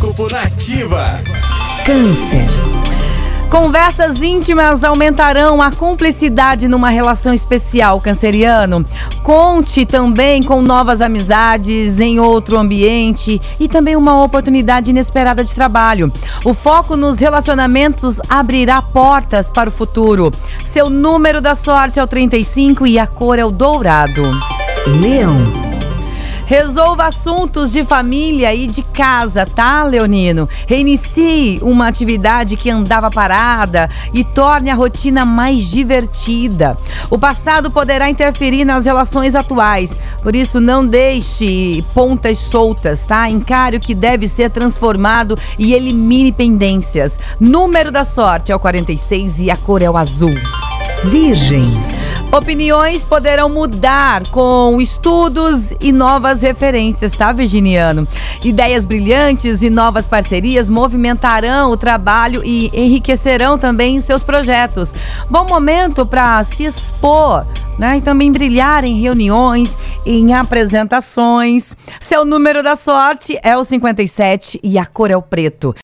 Horóscopo Nativa. Câncer. Conversas íntimas aumentarão a cumplicidade numa relação especial, canceriano. Conte também com novas amizades em outro ambiente e também uma oportunidade inesperada de trabalho. O foco nos relacionamentos abrirá portas para o futuro. Seu número da sorte é o 35 e a cor é o dourado. Leão. Resolva assuntos de família e de casa, tá, Leonino? Reinicie uma atividade que andava parada e torne a rotina mais divertida. O passado poderá interferir nas relações atuais, por isso não deixe pontas soltas, tá? Encare o que deve ser transformado e elimine pendências. Número da sorte é o 46 e a cor é o azul. Virgem. Opiniões poderão mudar com estudos e novas referências, tá, Virginiano? Ideias brilhantes e novas parcerias movimentarão o trabalho e enriquecerão também os seus projetos. Bom momento para se expor. Né, e também brilhar em reuniões, em apresentações. Seu número da sorte é o 57 e a cor é o preto.